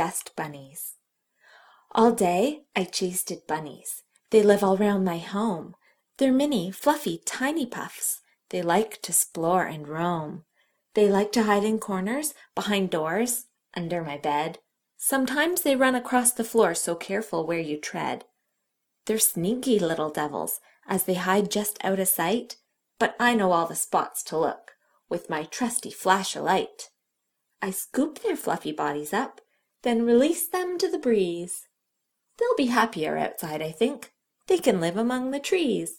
dust bunnies. All day I chased at bunnies. They live all round my home. They're mini, fluffy, tiny puffs. They like to 'splore and roam. They like to hide in corners, behind doors, under my bed. Sometimes they run across the floor, so careful where you tread. They're sneaky little devils, as they hide just out of sight. But I know all the spots to look, with my trusty flash o' light. I scoop their fluffy bodies up, then release them to the breeze. They'll be happier outside, I think. They can live among the trees.